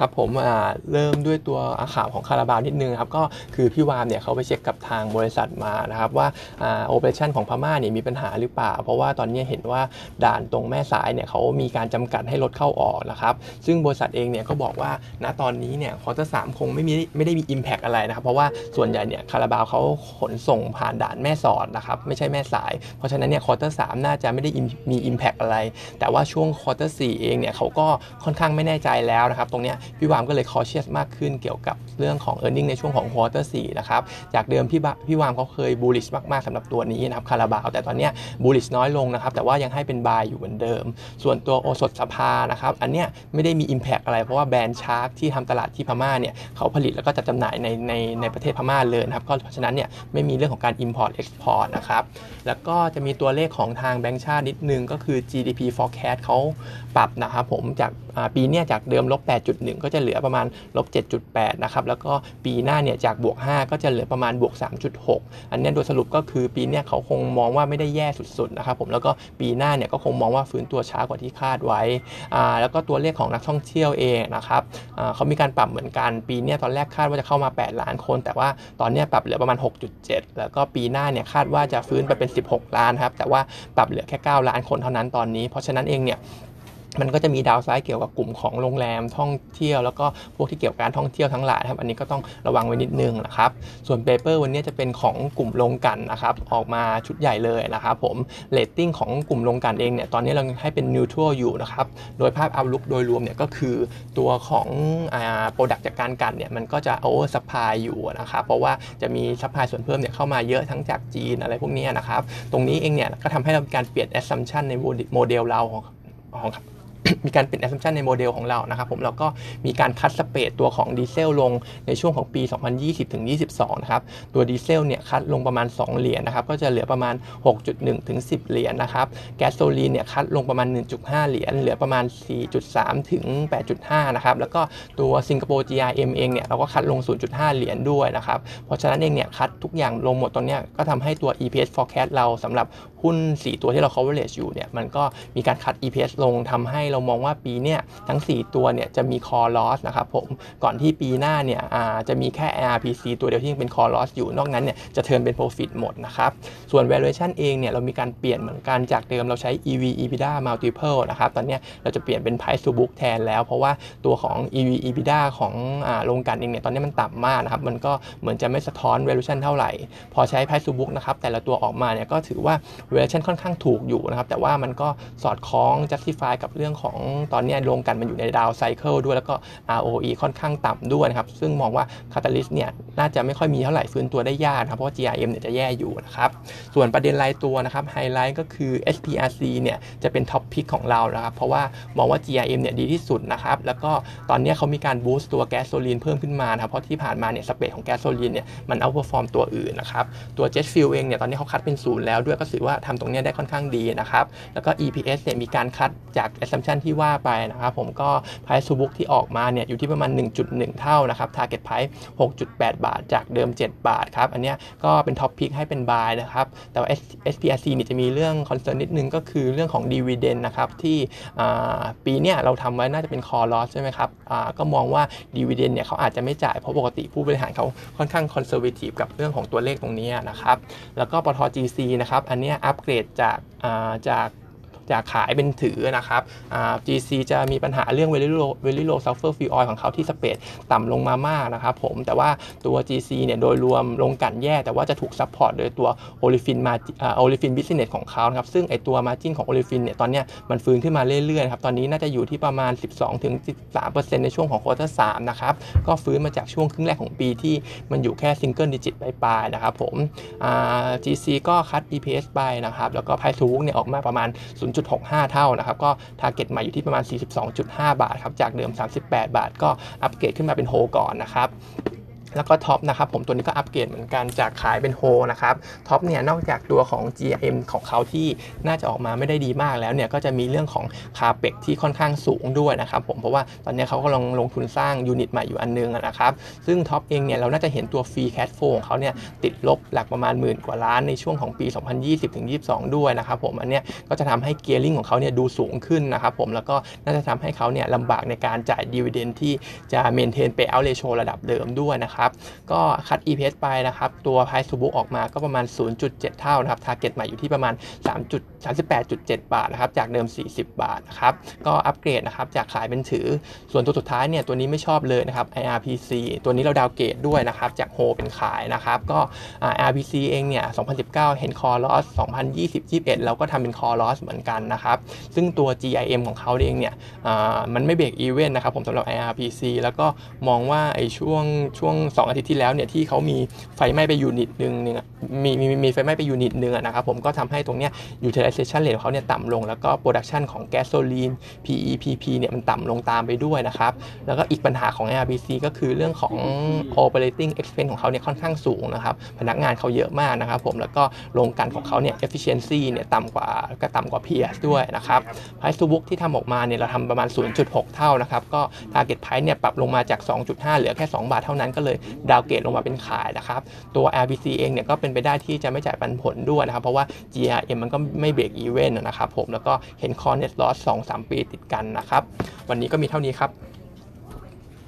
ครับผมเริ่มด้วยตัวอาข่าวของคาราบาวนิดนึงครับก็คือพี่วามเนี่ยเขาไปเช็คกับทางบริษัทมานะครับว่า operation ของพม่าเนี่ยมีปัญหาหรือเปล่า เพราะว่าตอนนี้เห็นว่าด่านตรงแม่สายเนี่ยเขามีการจำกัดให้รถเข้าออกนะครับซึ่งบริษัทเองเนี่ยก็บอกว่าณตอนนี้เนี่ย quarter 3 คงไม่มีไม่ได้มี Impact อะไรนะครับเพราะว่าส่วนใหญ่เนี่ยคาราบาวเขาขนส่งผ่านด่านแม่สอดนะครับไม่ใช่แม่สาย เพราะฉะนั้นเนี่ย quarter 3 น่าจะไม่ได้มี Impact อะไร แต่ว่าช่วงควอเตอร์สเองเนี่ยเขาก็ค่อนข้างไม่แน่ใจแล้วนะครับตรงนี้พี่วามก็เลย cautious มากขึ้นเกี่ยวกับเรื่องของ e a r n i n g ในช่วงของ quarter 4นะครับจากเดิมพี่พี่วามเขาเคย bullish มากๆสำหรับตัวนี้นะครับคาราบาว แต่ตอนนี้ bullish น้อยลงนะครับแต่ว่ายังให้เป็น buy อยู่เหมือนเดิม ส่วนตัวโอสถสภานะครับอันเนี้ยไม่ได้มี impact อะไร เพราะว่าแบรนด์ชาร์กที่ทำตลาดที่พม่าเนี่ยเขาผลิตแล้วก็จัดจำหน่ายในในในประเทศพม่าเลยนะครับเพราะฉะนั้นเนี่ยไม่มีเรื่องของการ import export นะครับแล้วก็จะมีตัวเลขของทางแบงก์ชาตินิดนึงก็คือ GDP forecast เขาปรับนะครับผมจาก ปีนี้จากเดิมลบ 8.1 ก็จะเหลือประมาณลบ 7.8 นะครับ แล้วก็ปีหน้าเนี่ยจากบวก 5 ก็จะเหลือประมาณบวก 3.6 อันนี้โดยสรุปก็คือปีนี้เขาคงมองว่าไม่ได้แย่สุดๆนะครับผมแล้วก็ปีหน้าเนี่ยก็คงมองว่าฟื้นตัวช้ากว่าที่คาดไว้แล้วก็ตัวเลขของนักท่องเที่ยวเองนะครับเขามีการปรับเหมือนกันปีนี้ตอนแรกคาดว่าจะเข้ามา 8 ล้านคน แต่ว่าตอนนี้ปรับเหลือประมาณ 6.7 แล้วก็ปีหน้าเนี่ยคาดว่าจะฟื้นไปเป็น 16 ล้านครับแต่ว่าปรับเหลือแค่ 9 ล้านคนเท่านั้นตอนนี้ เพราะฉะนั้นเองเนี่ย มันก็จะมี downside เกี่ยวกับกลุ่มของโรงแรมท่องเที่ยว แล้วก็พวกที่เกี่ยวกับการท่องเที่ยวทั้งหลายครับ อันนี้ก็ต้องระวังไว้นิดนึงนะครับ ส่วน paper วันนี้จะเป็นของกลุ่มโรงกลั่นนะครับ ออกมาชุดใหญ่เลยนะครับผมเลตติ้งของกลุ่มโรงกลั่นเองเนี่ยตอนนี้เราให้เป็น neutral อยู่นะครับ โดยภาพ outlook โดยรวมเนี่ยก็คือตัวของอ่า product จากการกลั่นเนี่ยมันก็จะ oversupply อยู่นะครับ เพราะว่าจะมี supply ส่วนเพิ่มเนี่ยเข้ามาเยอะทั้งจากจีนอะไรพวกนี้นะครับ ตรงนี้เองเนี่ยก็ทำให้เราการเปลี่ยน assumption ในโมเดลเราของของ มีการเปลี่ยน assumption ในโมเดลของเรานะครับผมเราก็มีการ cut spread ตัวของดีเซลลงในช่วงของปี 2020ถึง22 นะครับ ตัวดีเซลเนี่ย cut ลงประมาณ 2 เหรียญนะครับ ก็จะเหลือประมาณ 6.1 ถึง 10 เหรียญนะครับ แก๊สโซลีนเนี่ยคัดลงประมาณ 1.5 เหรียญ เหลือประมาณ 4.3 ถึง 8.5 นะครับ แล้วก็ตัวสิงคโปร์ GRM เองเนี่ยเราก็คัดลง 0.5 เหรียญด้วยนะครับ เพราะฉะนั้นเองเนี่ยคัดทุกอย่างลงหมดตรงนี้ก็ทำให้ตัว EPS forecast เราสำหรับ หุ้น 4 ตัวที่เรา coverage อยู่เนี่ยมันก็มีการคัด EPS ลงทำให้เรามองว่าปีเนี้ยทั้ง 4 ตัวเนี่ยจะมี core loss นะครับผมก่อนที่ปีหน้าเนี่ยจะมีแค่ ARPC ตัวเดียวที่ยังเป็น core loss อยู่นอกนั้นเนี่ยจะเทิร์นเป็น profit หมดนะครับส่วน valuation เองเนี่ยเรามีการเปลี่ยนเหมือนกันจากเดิมเราใช้ EV EBITDA multiple นะครับตอนนี้เราจะเปลี่ยนเป็น price to book แทนแล้ว เพราะว่าตัวของ EV EBITDA ของโรงกันเองเนี่ยตอนนี้มันต่ำมากนะครับมันก็เหมือนจะไม่สะท้อน valuation เท่าไหร่ พอใช้ price to book นะครับแต่ละตัวออกมาเนี่ยก็ถือว่า valuation ค่อนข้างถูกอยู่นะครับ แต่ว่ามันก็สอดคล้อง justify กับเรื่องของตอนนี้โรงกันมันอยู่ในดาวไซเคิลด้วย แล้วก็ ROE ค่อนข้างต่ำด้วยนะครับ ซึ่งมองว่า Catalyst เนี่ยน่าจะไม่ค่อยมีเท่าไหร่ฟื้นตัวได้ยากนะครับ เพราะว่า GRM เนี่ยจะแย่อยู่นะครับ ส่วนประเด็นรายตัวนะครับไฮไลท์ก็คือ SPRC เนี่ยจะเป็น top pick ของเรานะครับ เพราะว่ามองว่า GRM เนี่ยดีที่สุดนะครับ แล้วก็ตอนนี้เขามีการ boost ตัวแก๊สโซลีนเพิ่มขึ้นมานะครับ เพราะที่ผ่านมาเนี่ย spread ของแก๊สโซลีนเนี่ยมัน outperform ตัวอื่นนะครับ ตัว Jet Fuel เองเนี่ยตอนนี้เขา cut เป็นศูนย์แล้วด้วยก็ถือว่าทำตรงนี้ได้ค่อนข้างดีนะครับ แล้วก็ EPS เนี่ยมีการ cut จาก assumption ที่ว่าไปนะครับ ผมก็ price to book ที่ออกมาเนี่ยอยู่ที่ประมาณ 1.1 เท่านะครับ target price 6.8 บาท จากเดิม 7 บาทครับ อันนี้ก็เป็น top pick ให้เป็น buy นะครับ แต่ว่า SPRC เนี่ยจะมีเรื่อง concern นิดนึงก็คือเรื่องของ dividend นะครับที่ปีเนี้ยเราทำไว้น่าจะเป็น core loss ใช่ไหมครับก็มองว่า dividend เนี่ยเขาอาจจะไม่จ่ายเพราะปกติผู้บริหารเขาค่อนข้าง conservative กับเรื่องของตัวเลขตรงนี้นะครับ แล้วก็ PTTGC นะครับ อันนี้อัปเกรดจากจาก จะขายเป็นถือนะครับ GC จะมีปัญหาเรื่อง very low very low sulfur fuel oil ของเขาที่ spread ต่ำลงมามากนะครับผมแต่ว่าตัว GC เนี่ยโดยรวมโรงกลั่นแย่ แต่ว่าจะถูก support โดยตัว olefin มา olefin business ของเขาครับซึ่งไอตัว margin ของ olefin เนี่ยตอนนี้มันฟื้นขึ้นมาเรื่อยๆครับตอนนี้น่าจะอยู่ที่ประมาณ 12-13%ในช่วงของ quarter 3นะครับก็ฟื้นมาจากช่วงครึ่งแรกของปีที่มันอยู่แค่ single digit ปลายๆนะครับผม GC ก็ cut EPS ไปนะครับแล้วก็ Price to Book เนี่ยออกมาประมาณ0 0.65 เท่านะครับก็ target ใหม่อยู่ที่ประมาณ 42.5 บาทครับจากเดิม 38 บาท ก็อัปเกรดขึ้นมาเป็นโฮก่อนนะครับ แล้วก็ TOP นะครับผมตัวนี้ก็อัปเกรดเหมือนกันจากขายเป็นโฮนะครับ TOP เนี่ยนอกจากตัวของ GRM ของเขาที่น่าจะออกมาไม่ได้ดีมากแล้วเนี่ยก็จะมีเรื่องของ CAPEX ที่ค่อนข้างสูงด้วยนะครับผมเพราะว่าตอนนี้เขาก็ลงลงทุนสร้าง unit ใหม่อยู่อันนึงนะครับซึ่ง TOP เองเนี่ยเราน่าจะเห็นตัวฟรีแค h โฟของเขาเนี่ยติดลบหลักประมาณหมื่นกว่าล้านในช่วงของปี 2020-22 ด้วยนะครับผมอันเนี้ยก็จะทำให้ gearing ของเขาเนี่ยดูสูงขึ้นนะครับผมแล้วก็น่าจะทำให้เขาเนี่ยลำบากในการจ่าย dividend ที่จะ maintain payout ratio ระดับเดิมด้วยนะครับก็ cut EPS ไปนะครับ ตัว Price to Book ออกมาก็ประมาณ 0.7 เท่านะครับ Target ใหม่อยู่ที่ประมาณ 3. 38.7 บาทนะครับจากเดิม 40 บาทนะครับก็อัปเกรดนะครับจากขายเป็นถือ ส่วนตัวสุดท้ายเนี่ยตัวนี้ไม่ชอบเลยนะครับ IRPC ตัวนี้เรา downgrade ด้วยนะครับจากโฮเป็นขายนะครับก็ IRPC เองเนี่ย 2019 เห็นคอ loss 2020-21 เราก็ทำเป็นคอ loss เหมือนกันนะครับซึ่งตัว GIM ของเขาเองเนี่ยมันไม่ break even นะครับผมสำหรับ IRPC แล้วก็มองว่าไอ้ช่วงช่วง 2 อาทิตย์ที่แล้วเนี่ยที่เขามีไฟไหม้ไป unit หนึ่งนึงมีมีมีไฟไหม้ไป unit หนึ่งนะครับผมก็ทำให้ตรงเนี้ย utilization rate ของเขาเนี่ยต่ำลง แล้วก็ production ของแก๊สโซลีน PEPP เนี่ยมันต่ำลงตามไปด้วยนะครับ แล้วก็อีกปัญหาของ ARBC ก็คือเรื่องของ operating expense ของเขาเนี่ยค่อนข้างสูงนะครับ พนักงานเขาเยอะมากนะครับผม แล้วก็โรงกลั่นของเขาเนี่ย efficiency เนี่ยต่ำกว่าก็ต่ำกว่า peers ด้วยนะครับ price to book ที่ทำออกมาเนี่ยเราทำประมาณ 0.6 เท่านะครับ ก็ target price เนี่ยปรับลงมาจาก 2.5 เหลือแค่ 2 บาทเท่านั้นก็เลยดาวเกรดลงมาเป็นขายนะครับ ตัว RBC เองเนี่ยก็เป็นไปได้ที่จะไม่จ่ายปันผลด้วยนะครับ เพราะว่า GRM มันก็ไม่เบรกอีเวนต์นะครับผมแล้วก็เห็นคอ net loss 2-3ปีติดกันนะครับ วันนี้ก็มีเท่านี้ครับ